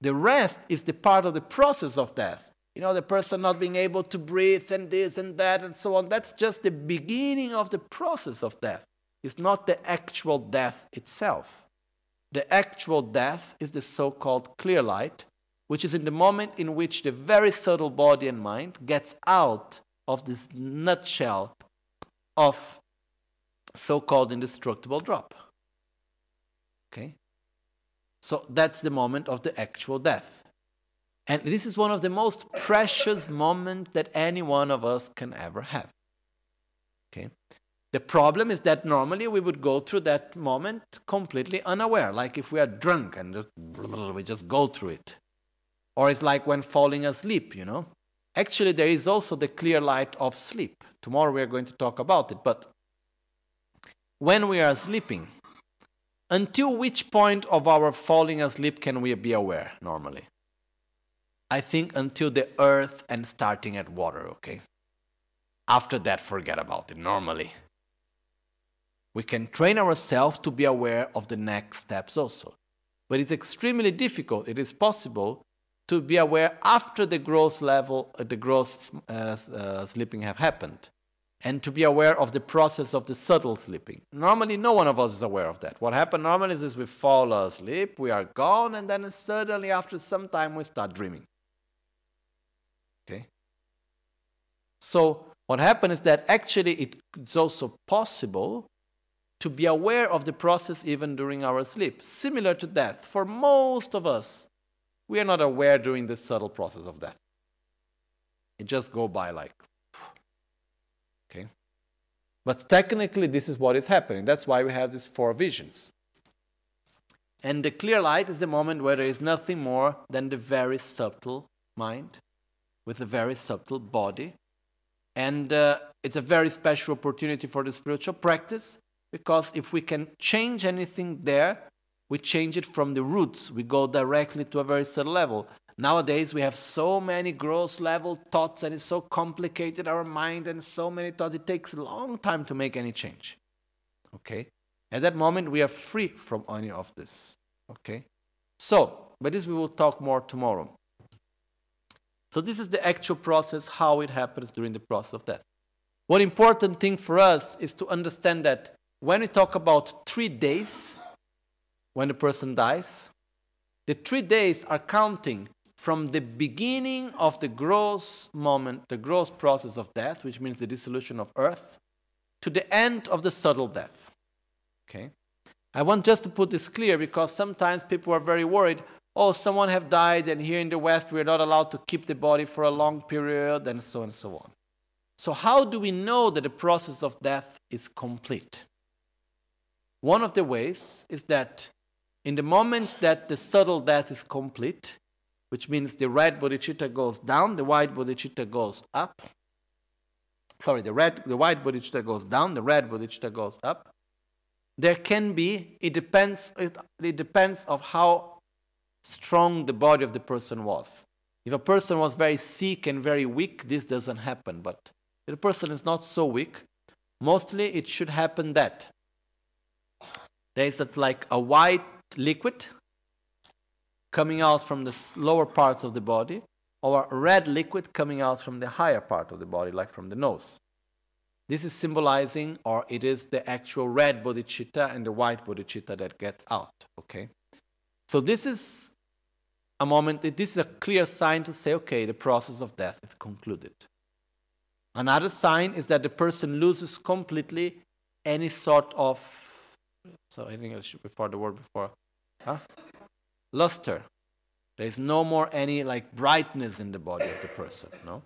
The rest is the part of the process of death. You know, the person not being able to breathe and this and that and so on. That's just the beginning of the process of death. It's not the actual death itself. The actual death is the so called clear light, which is in the moment in which the very subtle body and mind gets out of this nutshell of so called indestructible drop. Okay? So that's the moment of the actual death. And this is one of the most precious moments that any one of us can ever have. Okay? The problem is that normally we would go through that moment completely unaware, like if we are drunk and just, we just go through it. Or it's like when falling asleep, you know. Actually, there is also the clear light of sleep. Tomorrow we are going to talk about it. But when we are sleeping, until which point of our falling asleep can we be aware normally? I think until the earth and starting at water, okay? After that, forget about it normally. We can train ourselves to be aware of the next steps also. But it's extremely difficult. It is possible to be aware after the gross level, uh, the gross uh, uh, sleeping have happened, and to be aware of the process of the subtle sleeping. Normally, no one of us is aware of that. What happens normally is is we fall asleep, we are gone, and then suddenly, after some time, we start dreaming. Okay. So what happens is that actually it's also possible to be aware of the process even during our sleep, similar to death. For most of us, we are not aware during the subtle process of death. It just go by like, okay. But technically, this is what is happening. That's why we have these four visions. And the clear light is the moment where there is nothing more than the very subtle mind with a very subtle body. And uh, it's a very special opportunity for the spiritual practice because if we can change anything there, we change it from the roots. We go directly to a very subtle level. Nowadays, we have so many gross level thoughts, and it's so complicated, our mind, and so many thoughts. It takes a long time to make any change. Okay? At that moment, we are free from any of this. Okay? So, but this we will talk more tomorrow. So, this is the actual process, how it happens during the process of death. One important thing for us is to understand that when we talk about three days, when the person dies. The three days are counting from the beginning of the gross moment, the gross process of death, which means the dissolution of earth, to the end of the subtle death. Okay? I want just to put this clear because sometimes people are very worried. Oh, someone have died, and here in the West we're not allowed to keep the body for a long period, and so and so on. So, how do we know that the process of death is complete? One of the ways is that in the moment that the subtle death is complete, which means the red bodhicitta goes down, the white bodhicitta goes up. Sorry, the red, the white bodhicitta goes down, the red bodhicitta goes up. There can be, it depends, it, it depends of how strong the body of the person was. If a person was very sick and very weak, this doesn't happen. But if the person is not so weak, mostly it should happen that there is like a white liquid coming out from the lower parts of the body or red liquid coming out from the higher part of the body, like from the nose. This is symbolizing, or it is the actual red bodhicitta and the white bodhicitta that get out. Okay? So this is a moment, this is a clear sign to say, okay, the process of death is concluded. Another sign is that the person loses completely any sort of, so in English before the word before, Huh? Luster. There is no more any like brightness in the body of the person, no?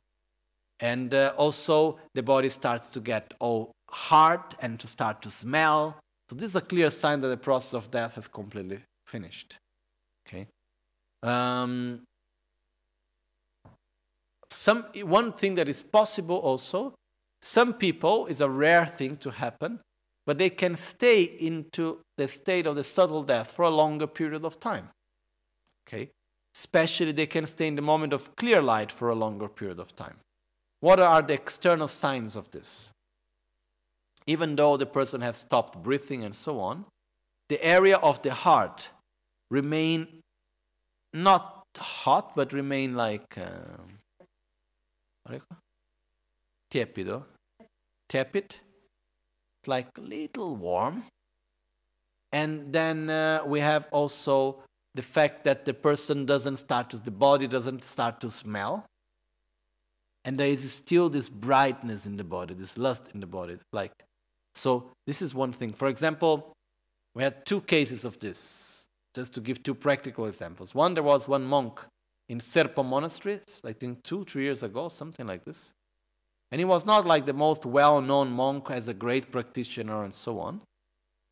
And uh, also the body starts to get all hard and to start to smell. So this is a clear sign that the process of death has completely finished. Okay. Um, some one thing that is possible also Some people, is a rare thing to happen, but they can stay into the state of the subtle death for a longer period of time. Okay? Especially they can stay in the moment of clear light for a longer period of time. What are the external signs of this? Even though the person has stopped breathing and so on, the area of the heart remain not hot, but remain like uh, tiepido, tepid, like little warm. And then uh, we have also the fact that the person doesn't start to, the body doesn't start to smell. And there is still this brightness in the body, this lust in the body. Like, so this is one thing. For example, we had two cases of this, just to give two practical examples. One, there was one monk in Sera Monastery, I think two, three years ago, something like this. And he was not like the most well known monk as a great practitioner and so on.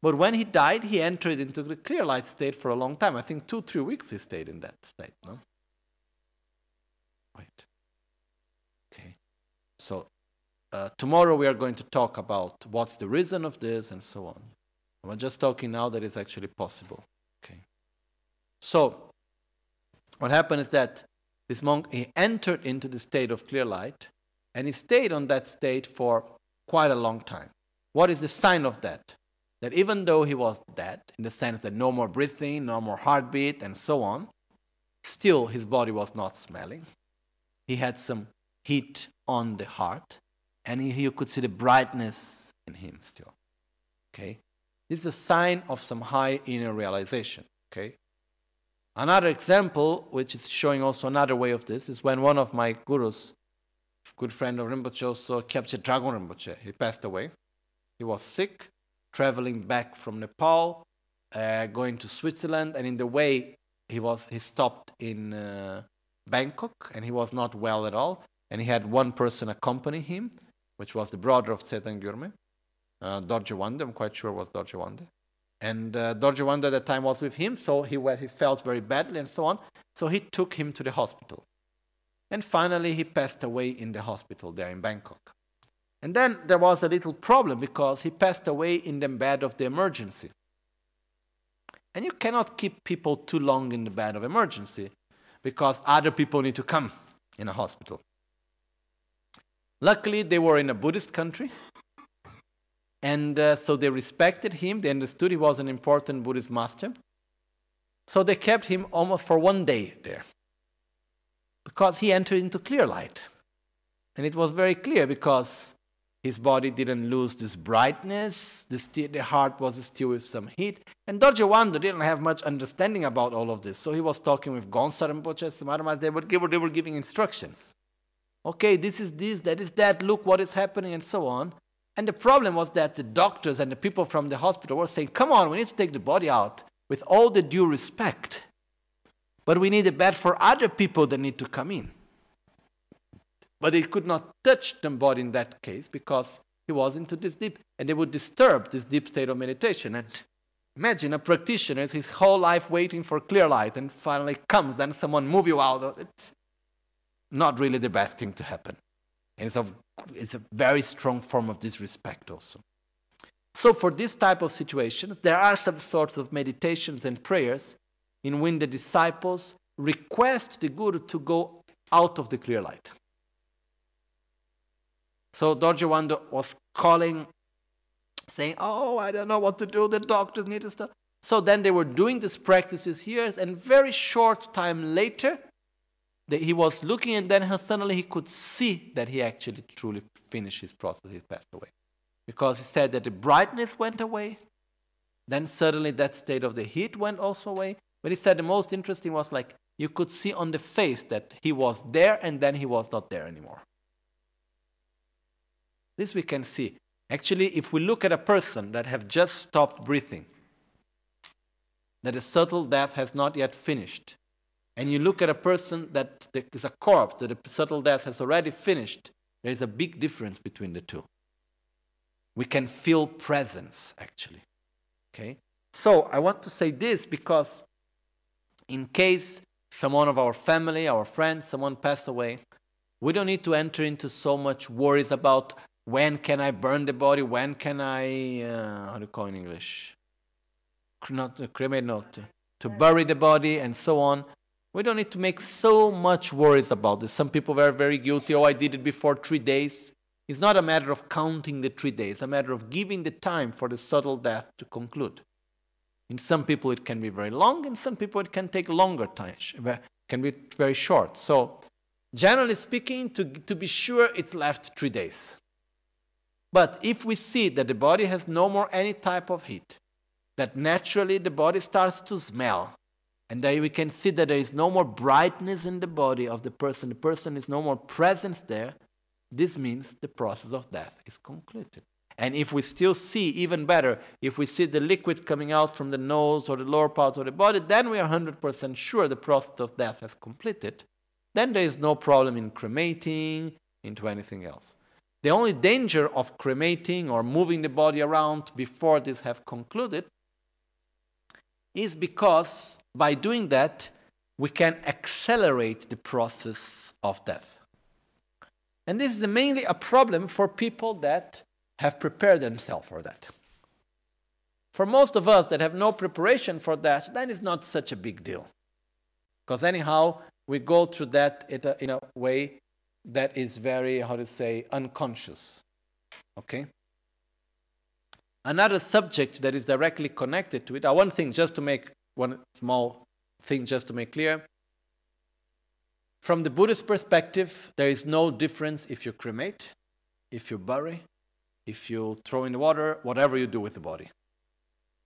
But when he died, he entered into the clear light state for a long time. I think two, three weeks he stayed in that state. No? Right. Okay. So uh, tomorrow we are going to talk about what's the reason of this and so on. I'm just talking now that it's actually possible. Okay. So what happened is that this monk he entered into the state of clear light and he stayed on that state for quite a long time. What is the sign of that? That even though he was dead, in the sense that no more breathing, no more heartbeat, and so on, still his body was not smelling. He had some heat on the heart, and he, you could see the brightness in him still. Okay? This is a sign of some high inner realization. Okay? Another example, which is showing also another way of this, is when one of my gurus good friend of Rinpoche also, Kyabje Dragon Rinpoche. He passed away. He was sick, traveling back from Nepal, uh, going to Switzerland, and in the way he was he stopped in uh, Bangkok, and he was not well at all. And he had one person accompany him, which was the brother of Tsetan Gyurme, uh, Dorje Wande. I'm quite sure was Dorje Wande. And uh, Dorje Wande at that time was with him, so he, he felt very badly and so on. So he took him to the hospital. And finally, he passed away in the hospital there in Bangkok. And then there was a little problem because he passed away in the bed of the emergency. And you cannot keep people too long in the bed of emergency because other people need to come in a hospital. Luckily, they were in a Buddhist country. And uh, so they respected him. They understood he was an important Buddhist master. So they kept him almost for one day there because he entered into clear light. And it was very clear because his body didn't lose this brightness, the, the heart was still with some heat. And Dorje Wando didn't have much understanding about all of this. So he was talking with Gonsar Rinpoche, some other they, give, they were giving instructions. Okay, this is this, that is that, look what is happening, and so on. And the problem was that the doctors and the people from the hospital were saying, come on, we need to take the body out with all the due respect. But we need a bed for other people that need to come in. But they could not touch the body in that case because he was into this deep, and they would disturb this deep state of meditation. And imagine a practitioner is his whole life waiting for clear light, and finally comes, then someone move you out. It's not really the best thing to happen. And it's a, it's a very strong form of disrespect also. So for this type of situations, there are some sorts of meditations and prayers in when the disciples request the Guru to go out of the clear light. So Dorje Wando was calling, saying, Oh, I don't know what to do, the doctors need to stop. So then they were doing these practices here, and very short time later, that he was looking, and then suddenly he could see that he actually truly finished his process, he passed away. Because he said that the brightness went away, then suddenly that state of the heat went also away, but he said the most interesting was like you could see on the face that he was there and then he was not there anymore. This we can see. Actually, if we look at a person that have just stopped breathing, that a subtle death has not yet finished, and you look at a person that is a corpse, that a subtle death has already finished, there is a big difference between the two. We can feel presence, actually. Okay? So I want to say this because in case someone of our family, our friends, someone passed away, we don't need to enter into so much worries about when can I burn the body? When can I, uh, how do you call in English? Not uh, cremate, not to bury the body and so on. We don't need to make so much worries about this. Some people were very guilty. Oh, I did it before three days. It's not a matter of counting the three days, a matter of giving the time for the subtle death to conclude. In some people, it can be very long. In some people, it can take longer time, it can be very short. So, generally speaking, to, to be sure, it's left three days. But if we see that the body has no more any type of heat, that naturally the body starts to smell, and that we can see that there is no more brightness in the body of the person, the person is no more presence there, this means the process of death is concluded. And if we still see, even better, if we see the liquid coming out from the nose or the lower parts of the body, then we are 100% sure the process of death has completed. Then there is no problem in cremating, into anything else. The only danger of cremating or moving the body around before this have concluded is because by doing that, we can accelerate the process of death. And this is mainly a problem for people that have prepared themselves for that. For most of us that have no preparation for that, that is not such a big deal. Because anyhow, we go through that in a way that is very, how to say, unconscious. Okay? Another subject that is directly connected to it, uh, one thing just to make one small thing just to make clear. From the Buddhist perspective, there is no difference if you cremate, if you bury, if you throw in the water, whatever you do with the body.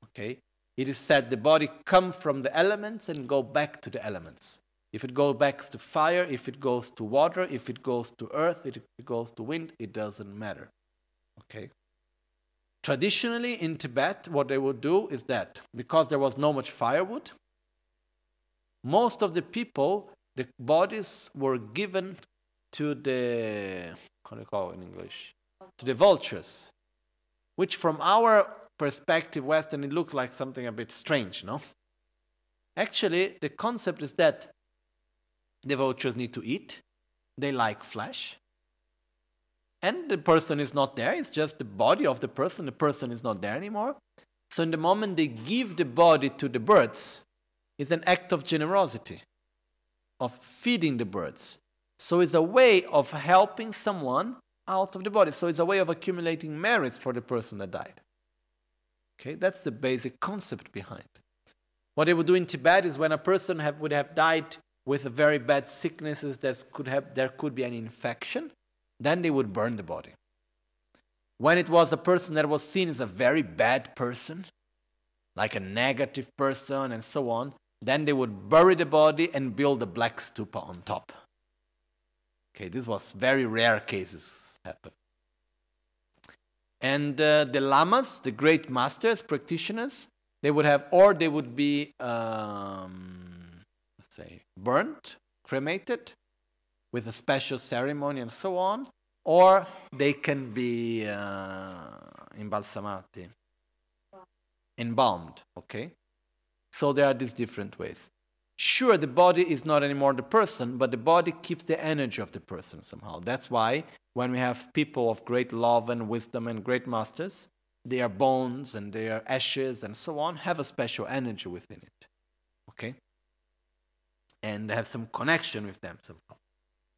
Okay? It is said the body come from the elements and go back to the elements. If it goes back to fire, if it goes to water, if it goes to earth, if it goes to wind, it doesn't matter. Okay? Traditionally in Tibet, what they would do is that because there was no much firewood, most of the people, the bodies were given to the, how do you call it in English? To the vultures, which from our perspective, Western, it looks like something a bit strange, no? Actually, the concept is that the vultures need to eat. They like flesh. And the person is not there. It's just the body of the person. The person is not there anymore. So, in the moment they give the body to the birds, it's an act of generosity, of feeding the birds. So, it's a way of helping someone out of the body. So, it's a way of accumulating merits for the person that died. Okay, that's the basic concept behind. What they would do in Tibet is when a person have, would have died with very bad sicknesses that could have, there could be an infection, then they would burn the body. When it was a person that was seen as a very bad person, like a negative person and so on, then they would bury the body and build a black stupa on top. Okay, this was very rare cases happen. And uh, the lamas, the great masters, practitioners, they would have, or they would be um, say, burnt, cremated with a special ceremony and so on, or they can be uh, imbalsamati, embalmed, okay? So there are these different ways. Sure, the body is not anymore the person, but the body keeps the energy of the person somehow. That's why when we have people of great love and wisdom and great masters, their bones and their ashes and so on have a special energy within it. Okay? And have some connection with them somehow.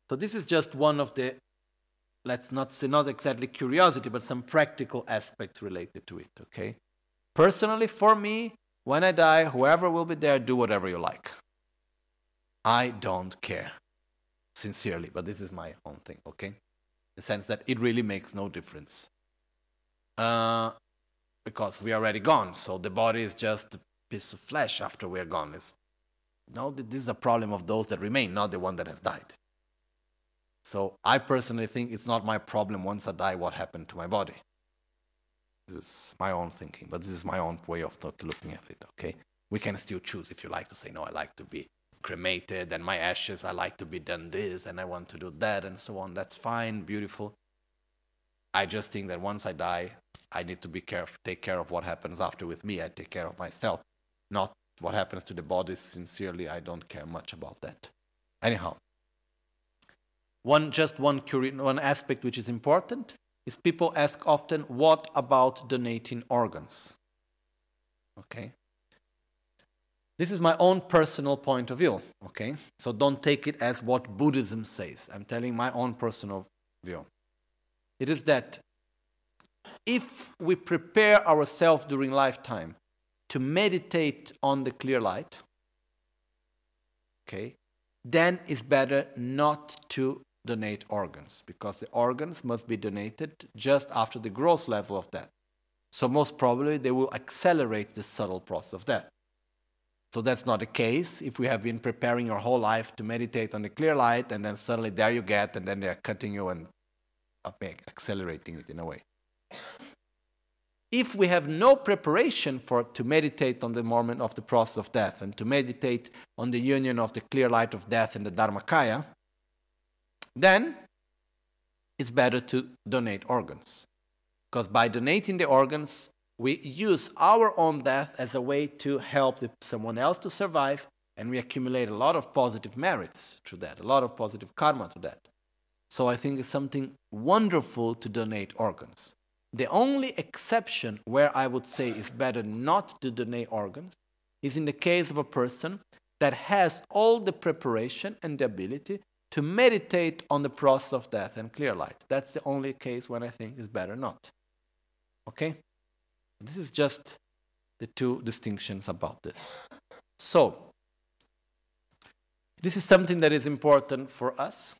So this is just one of the, let's not say not exactly curiosity, but some practical aspects related to it, okay? Personally, for me, when I die, whoever will be there, do whatever you like. I don't care, sincerely, but this is my own thing, okay? The sense that it really makes no difference. Uh, because we are already gone, so the body is just a piece of flesh after we are gone. It's no, this is a problem of those that remain, not the one that has died. So I personally think it's not my problem once I die what happened to my body. This is my own thinking, but this is my own way of looking at it, okay? We can still choose if you like to say, no, I like to be cremated and my ashes, I like to be done this and I want to do that and so on. That's fine, beautiful. I just think that once I die, I need to be careful, take care of what happens after with me. I take care of myself, not what happens to the body, sincerely, I don't care much about that. Anyhow, one just one, one aspect which is important is people ask often, what about donating organs? Okay. This is my own personal point of view, okay? So don't take it as what Buddhism says. I'm telling my own personal view. It is that if we prepare ourselves during lifetime to meditate on the clear light, okay, then it's better not to donate organs because the organs must be donated just after the gross level of death. So most probably they will accelerate the subtle process of death. So that's not the case if we have been preparing your whole life to meditate on the clear light and then suddenly there you get and then they're cutting you and uh, accelerating it in a way. If we have no preparation for to meditate on the moment of the process of death and to meditate on the union of the clear light of death and the Dharmakaya, then it's better to donate organs. Because by donating the organs, we use our own death as a way to help the, someone else to survive, and we accumulate a lot of positive merits through that, a lot of positive karma to that. So I think it's something wonderful to donate organs. The only exception where I would say it's better not to donate organs is in the case of a person that has all the preparation and the ability to meditate on the process of death and clear light. That's the only case when I think it's better not. Okay? This is just the two distinctions about this. So, this is something that is important for us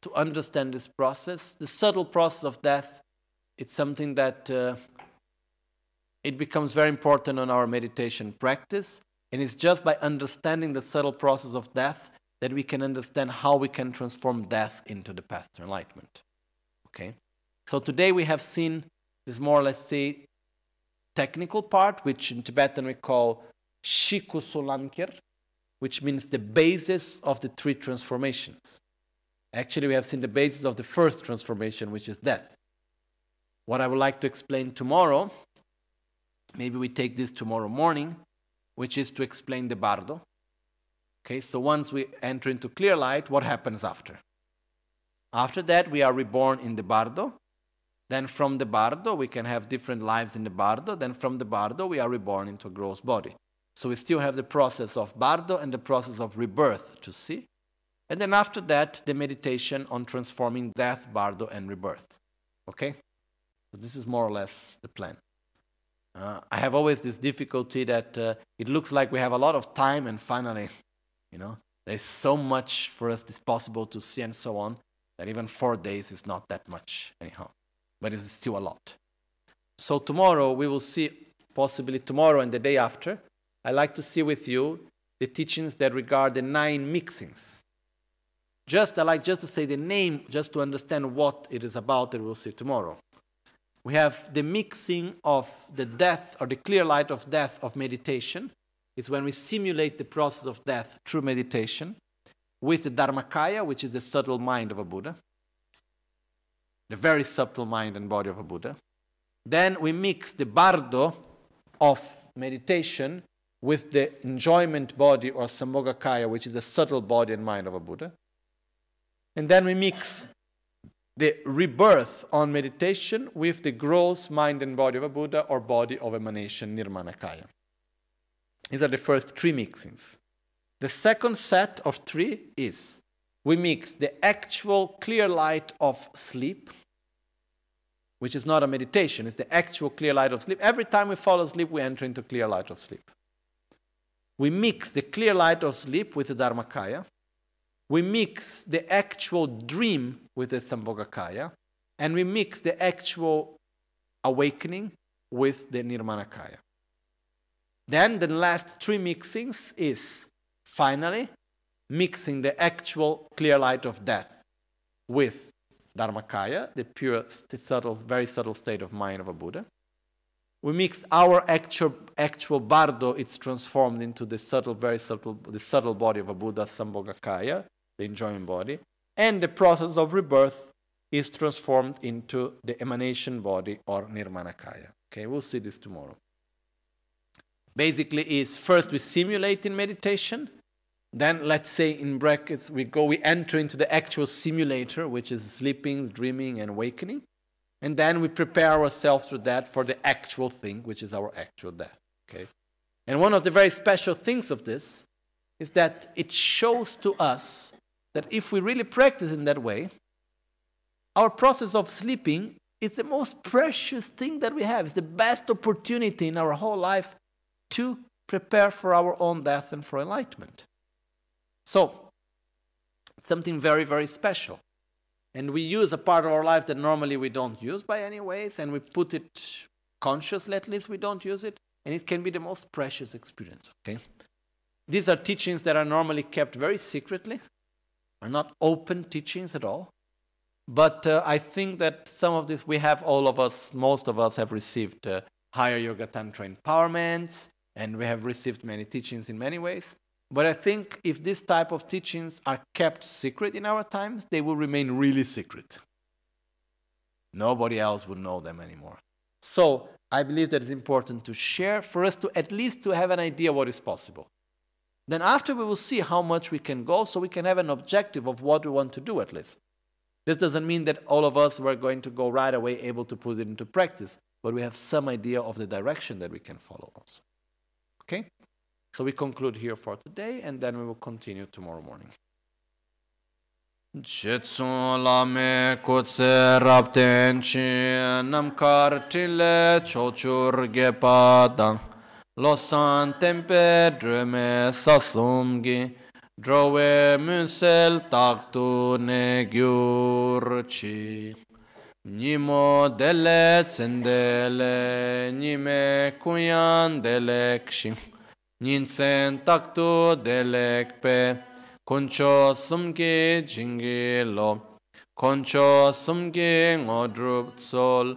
to understand this process. The subtle process of death, it's something that uh, it becomes very important on our meditation practice. And it's just by understanding the subtle process of death that we can understand how we can transform death into the path to enlightenment. Okay? So today we have seen this more, let's say, technical part, which in Tibetan we call Shiku Sulankir, which means the basis of the three transformations. Actually, we have seen the basis of the first transformation, which is death. What I would like to explain tomorrow, maybe we take this tomorrow morning, which is to explain the bardo. Okay, so once we enter into clear light, what happens after? After that, we are reborn in the bardo, then from the bardo, we can have different lives in the bardo. Then from the bardo, we are reborn into a gross body. So we still have the process of bardo and the process of rebirth to see. And then after that, the meditation on transforming death, bardo, and rebirth. Okay? This is more or less the plan. Uh, I have always this difficulty that uh, it looks like we have a lot of time, and finally, you know, there's so much for us that's possible to see and so on, that even four days is not that much, anyhow but it's still a lot. So tomorrow we will see, possibly tomorrow and the day after, I like to see with you the teachings that regard the nine mixings. Just I like just to say the name, just to understand what it is about that we'll see tomorrow. We have the mixing of the death or the clear light of death of meditation. It's when we simulate the process of death through meditation with the Dharmakaya, which is the subtle mind of a Buddha the very subtle mind and body of a Buddha. Then we mix the bardo of meditation with the enjoyment body or sambhogakaya, which is the subtle body and mind of a Buddha. And then we mix the rebirth on meditation with the gross mind and body of a Buddha or body of emanation, Nirmanakaya. These are the first three mixings. The second set of three is we mix the actual clear light of sleep, which is not a meditation, it's the actual clear light of sleep. Every time we fall asleep, we enter into clear light of sleep. We mix the clear light of sleep with the Dharmakaya. We mix the actual dream with the Sambhogakaya. And we mix the actual awakening with the Nirmanakaya. Then the last three mixings is finally mixing the actual clear light of death with Dharmakaya, the pure, subtle, very subtle state of mind of a Buddha. We mix our actual, actual bardo, it's transformed into the subtle, very subtle, the subtle body of a Buddha, Sambhogakaya, the enjoying body. And the process of rebirth is transformed into the emanation body or Nirmanakaya. Okay, we'll see this tomorrow. Basically, is first we simulate in meditation, then let's say in brackets we go, we enter into the actual simulator, which is sleeping, dreaming, and awakening. And then we prepare ourselves through that for the actual thing, which is our actual death. Okay? And one of the very special things of this is that it shows to us that if we really practice in that way, our process of sleeping is the most precious thing that we have. It's the best opportunity in our whole life to prepare for our own death and for enlightenment. So, something very, very special. And we use a part of our life that normally we don't use by any ways, and we put it consciously, at least we don't use it, and it can be the most precious experience. Okay? These are teachings that are normally kept very secretly, are not open teachings at all. But uh, I think that some of this, we have all of us, most of us have received uh, higher yoga tantra empowerments, and we have received many teachings in many ways. But I think if this type of teachings are kept secret in our times, they will remain really secret. Nobody else will know them anymore. So I believe that it's important to share for us to at least to have an idea what is possible. Then after we will see how much we can go so we can have an objective of what we want to do at least. This doesn't mean that all of us were going to go right away able to put it into practice, but we have some idea of the direction that we can follow also. Okay? So we conclude here for today and then we will continue tomorrow morning. Lame kutse namkar tile chochur gepadang lo san tempe dreme sasum gi drove musel taktu ne gyur chi nimo dele tsendele nime kuyan delek shi. Ninsen taktu delek pe koncho sumge jingi lo koncho sumge ngodrup sol